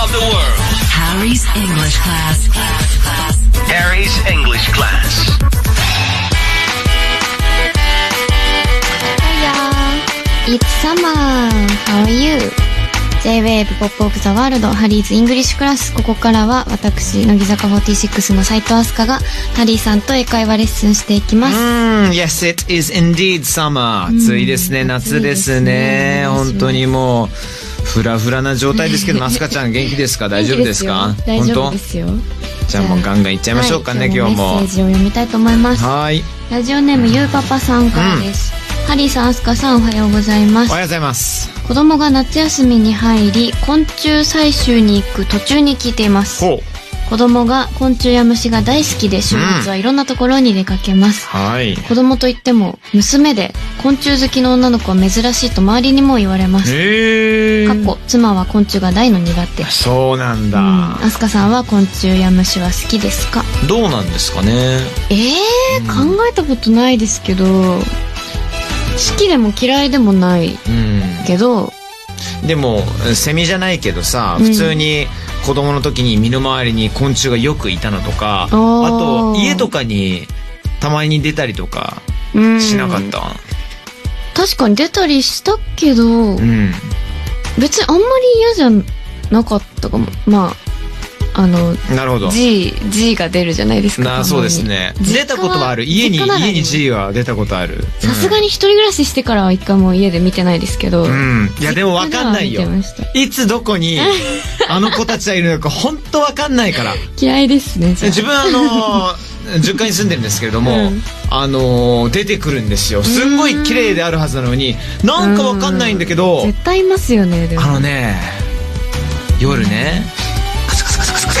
of the world. Harry's English class. Harry's English class. Hiya! It's summer! How are you? J-Wave Pop of the World ハリーズイングリッシュクラスここからは私乃木坂46の斉藤飛鳥がハリーさんと英会話レッスンしていきます、Mm, yes, it is indeed summer. 暑いですね、夏ですね。ですね本当にもう、ふらふらな状態ですけど、アスカちゃん元気ですか？大丈夫ですか？大丈夫本ですよ。当？じゃあもうガンガンいっちゃいましょうかね、はい今日も。メッ。セージを読みたいと思います。はい。ラジオネームゆうパパさんからです、ハリーさん、アスカさんおはようございます。おはようございます。子供が夏休みに入り昆虫採集に行く途中に聞いています。ほう。子供が昆虫や虫が大好きで週末はいろんなところに出かけます、はい。子供といっても娘で昆虫好きの女の子は珍しいと周りにも言われますへー。かっこ妻は昆虫が大の苦手そうなんだ。うんアスカさんは昆虫や虫は好きですか？どうなんですかね。えー、考えたことないですけど好きでも嫌いでもないうん。けどでも、セミじゃないけどさ、うん普通に子供の時に身の回りに昆虫がよくいたのとか、あと家とかにたまに出たりとかうんしなかった？確かに出たりしたけど、うん。別にあんまり嫌じゃなかったかもまああのなるほど。G, G が出るじゃないですかなそうですね。出たことはある。家に、実家に G は出たことある。さすがに一人暮らししてからは一回も家で見てないですけど、うん。うん。いや、でもわかんないよ。いつどこに、あの子たちはいるのか、本当わかんないから。嫌いですね自分あの、実家に住んでるんですけれども、うんあの、出てくるんですよ。すんごい綺麗であるはずなのに、なんかわかんないんだけど、絶対いますよねあのね、夜ね、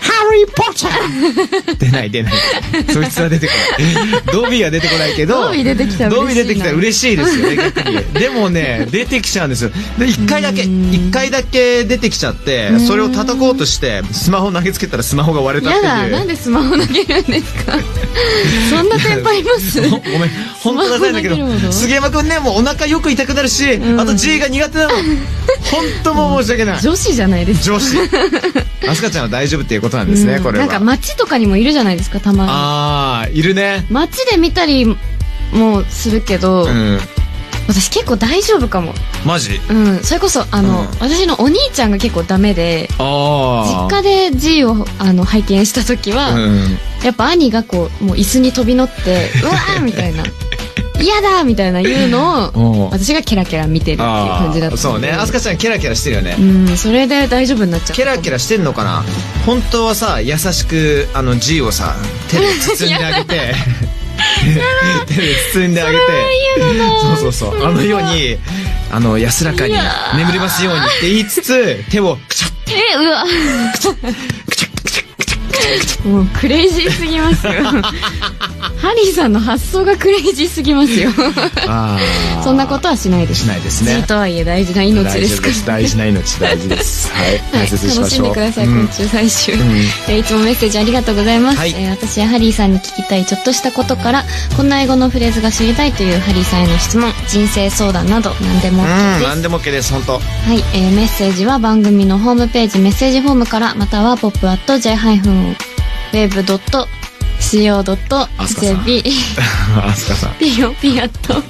ハリー・ポッター出ない出ない。そいつは出てこない。ドビーは出てこないけど、ドビー出てきたらド嬉しいなビー出てきたら嬉しいですよね、逆に。でもね、出てきちゃうんですよ。で、一回だけ、一回だけ出てきちゃって、それを叩こうとして、スマホ投げつけたらスマホが割れたっていう。やだなんでスマホ投げるんですか？そんなテンパります？ごめん、本当ダサいんだけど、杉山くんね、もうお腹よく痛くなるし、んあと G が苦手なの。本当もう申し訳ない。女子じゃないですか女子。アスカちゃんは大丈夫っていうことなんですね、うんこれは。なんか街とかにもいるじゃないですかたまにあー、いるね。街で見たりもするけど、うん。私結構大丈夫かもマジ？うんそれこそあの、うん私のお兄ちゃんが結構ダメであ実家で G をあの拝見した時は、うん。やっぱ兄がこうもう椅子に飛び乗って「うわー!」みたいな「嫌だ!」みたいな言うのを私がケラケラ見てるっていう感じだったそうね。アスカちゃんケラケラしてるよね。うんそれで大丈夫になっちゃった。ケラケラしてんのかな？本当はさ、優しく、あの G をさ、手で包んであげて、手で包んであげて、そうそうそう。あのように、あの、安らかに眠りますようにって言いつつ、手をくちゃっ。えうわもうクレイジーすぎますよハリーさんの発想がクレイジーすぎますよ。そんなことはしないです。しないですね。とはいえ大事な命です。から大事な命大事です。はい。はい、楽しんでください、うん。昆虫採集、ん。えーいつもメッセージありがとうございます、はい。えー私やハリーさんに聞きたいちょっとしたことからこんな英語のフレーズが知りたいというハリーさんへの質問人生相談など何でもうん OK です、何でも OK です本当。はい、えーメッセージは番組のホームページメッセージフォームからまたは pop.j-wave.co.jp アスカさんピヨピ アット。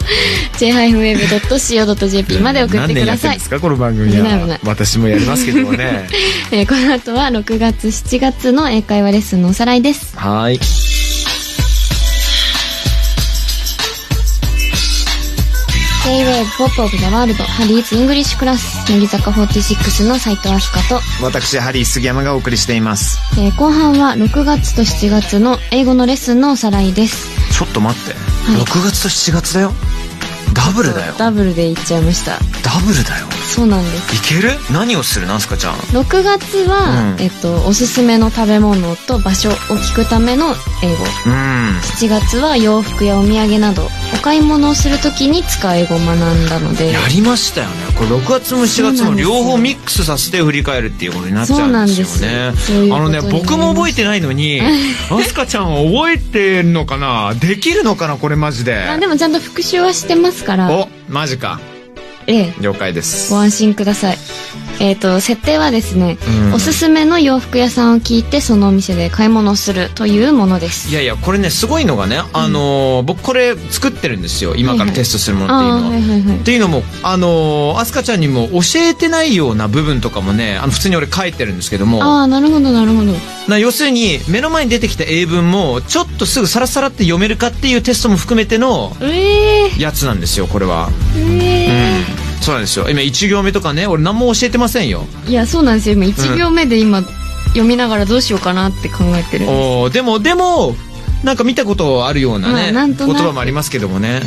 j-wave.co.jp まで送ってください。ですか？この番組は。い私もやりますけどもね。えーこの後は6月7月の英会話レッスンのおさらいです。はい J-Wave Pop of the World ハリーズイングリッシュクラス乃木坂46の斉藤飛鳥と、私ハリー杉山がお送りしています。えー後半は6月と7月の英語のレッスンのおさらいです。ちょっと待って、い。6月と7月だよ。ダブルだよ。ダブルで言っちゃいました。ダブルだよ。そうなんです。いける？何をする？なんすかちゃん6月は、うん。えっと、おすすめの食べ物と場所を聞くための英語。うん。7月は洋服やお土産など。お買い物をするときに使う英語を学んだので。やりましたよね。これ6月も7月も両方ミックスさせて振り返るっていうことになっちゃうんですよね。あのね僕も覚えてないのにアスカちゃんは覚えてんのかな？できるのかな？これマジで。あでもちゃんと復習はしてますから。おマジか。ええ。了解です。ご安心くださいえっ、と設定はですね、うん。おすすめの洋服屋さんを聞いてそのお店で買い物をするというものです。いやいやこれねすごいのがねあのー僕これ作ってるんですよ今からテストするものっていうのは、はいはいはい。っていうのもあのーアスカちゃんにも教えてないような部分とかもねあの普通に俺書いてるんですけども。ああなるほどなるほど。な要するに目の前に出てきた英文もちょっとすぐサラサラって読めるかっていうテストも含めてのええやつなんですよこれは。えうんそうなんですよ。今1行目とかね俺何も教えてませんよ。えいやそうなんですよ。今1行目で今、読みながらどうしようかなって考えてる。おーでもでもなんか見たことあるようなまねあな言葉もありますけどもね。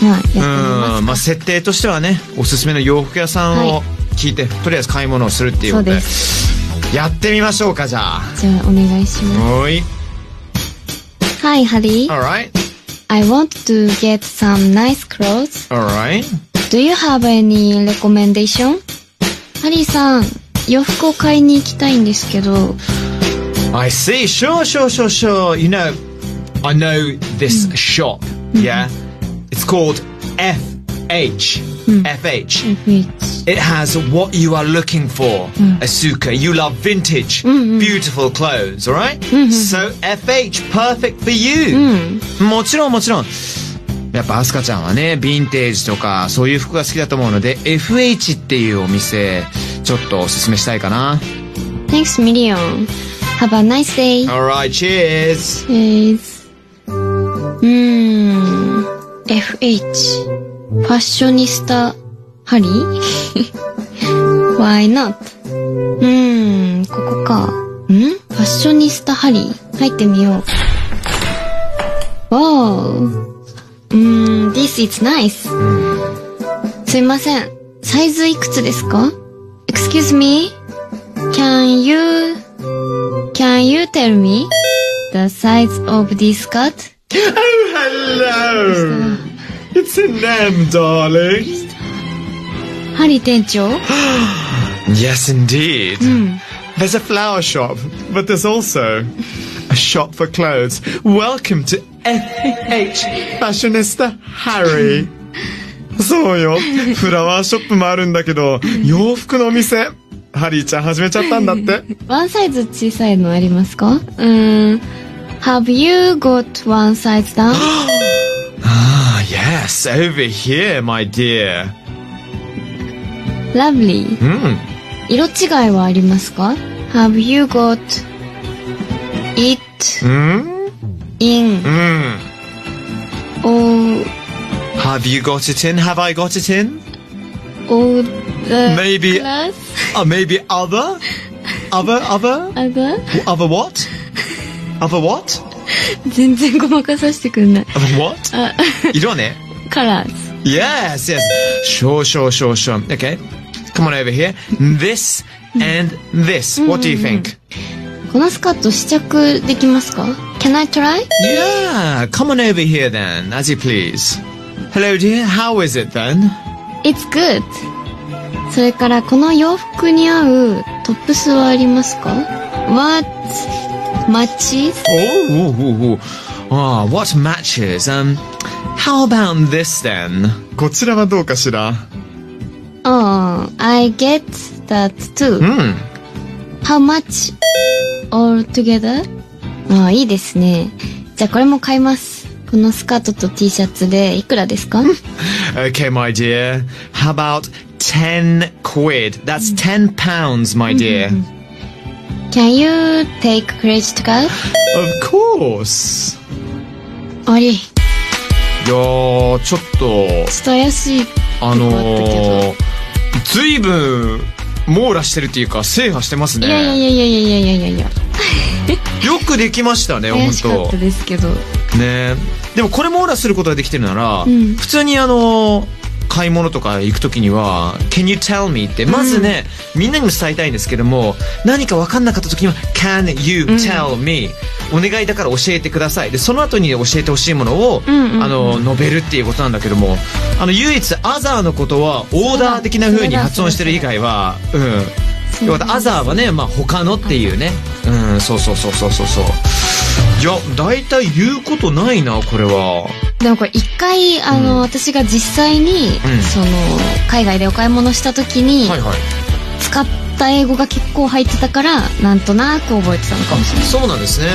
まあま設定としてはねおすすめの洋服屋さんはを聞いて、とりあえず買い物をするっていうことです。やってみましょうかじゃあ。じゃあお願いしまおい。す Hi Harry alright I want to get some nice clothes. Alright Do you have any recommendation? ハリーさん洋服を買いに行きたいんですけど I see. Sure, sure, sure, sure. You know, I know this shop. Yeah, it's called FH. FH. FH It has what you are looking for, Asuka. You love vintage, beautiful clothes. All right. So FH, perfect for you. もちろんもちろん。 やっぱアスカちゃんはね、ヴィンテージとかそういう服が好きだと思うので、FH っていうお店、ちょっとおすすめしたいかな。Thanks million Have a nice day. Alright, cheers! Cheers. うーん FH ファッショニスタハリー Why not? うーんここか。んファッショニスタハリー入ってみよう ん This is nice すいませんサイズいくつですか Excuse me Can you Can you tell me the size of this skirt? Hello! It's a name, darling. ハリー店長 Yes, indeed. There's a flower shop, but there's also a shop for clothes. Welcome to FH ファッショネスタハリーそうよフラワーショップもあるんだけど洋服のお店ハリーちゃん始めちゃったんだってワンサイズ小さいのありますか？うん Have you got one size down? ah, yes, over here, my dear. Lovely. すか？Have you got it? Mm? in うん。 all, Have you got it in? Have I got it in? all the Maybe- class? Uh, maybe other? Other, other? Other? Other what? Other what? 全然ごまかさせてくんない。 Other what? 色ね。 colors. Yes, yes. Sure, sure, sure, sure. Okay. Come on over here. This and this. What do you think? このスカート試着できますか ?Can I try? Yeah, come on over here then, as you please. Hello, dear. How is it then? It's good. それからこの洋服に合うトップスはありますか ?What matches? Oh, ooh, ooh. Ah, what matches? Um, how about this then? こちらはどうかしら Oh, I get that too. うん。How much? All together? ああ、いいですね。じゃあこれも買います。このスカートと T シャツでいくらですか？Okay, my dear. How about 10 quid? That's 10 pounds, my dear. Can you take credit card? Of course. あり、いやー、ちょっと、伝えやすいとこあったけあのど。ー、ずいぶん網羅してるっていうか制覇してますね。いやいやいやいやいやいやいやいや。よくできましたね、本怪しかった当ですけど。ね。でもこれ網羅することができてるなら、ん。普通にあの買い物とか行くときには「Can you tell me?」ってまずね、みんなにも伝えたいんですけども何か分かんなかった時には「Can you tell me?、お願いだから教えてください。でその後に教えてほしいものを、んうんうん。あの述べるっていうことなんだけどもあの唯一「アザー」のことはオーダー的な風に発音してる以外はうんそう要はアザーはね、まあ、他のっていうね。うんそうそうそうそうそうそう。いいや大体言うことないなこれは。でもこれ一回あの、うん。私が実際に、うん。その海外でお買い物した時に、はいはい。使った英語が結構入ってたからなんとなく覚えてたのかもしれない。そうなんですね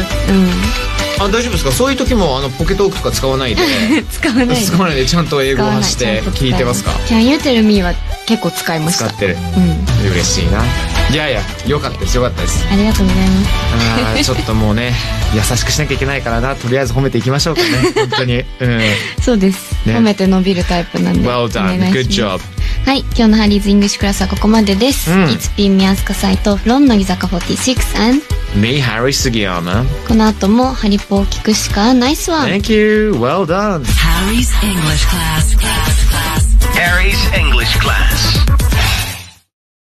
あ大丈夫ですか？そういう時もあのポケトークとか使わないで。う ん使わない。で使わないでちゃんと英語を発して聞いてますか？Can you tell me は結構使いました使ってる。うん。嬉しいな。いやいやよかったですよかったです。ありがとうございます。あーちょっともうね優しくしなきゃいけないからな。とりあえず褒めていきましょうかね。本当に。うん。そうです、ね。褒めて伸びるタイプなんで。Well お done good job すはい今日の Harry's English class はここまでです、うん It's been Asuka Saito from 乃木坂46 and Me Harry Sugiyama この後もハリポを聞くしか nice one Thank you well done Harry's English class. Harry's English class.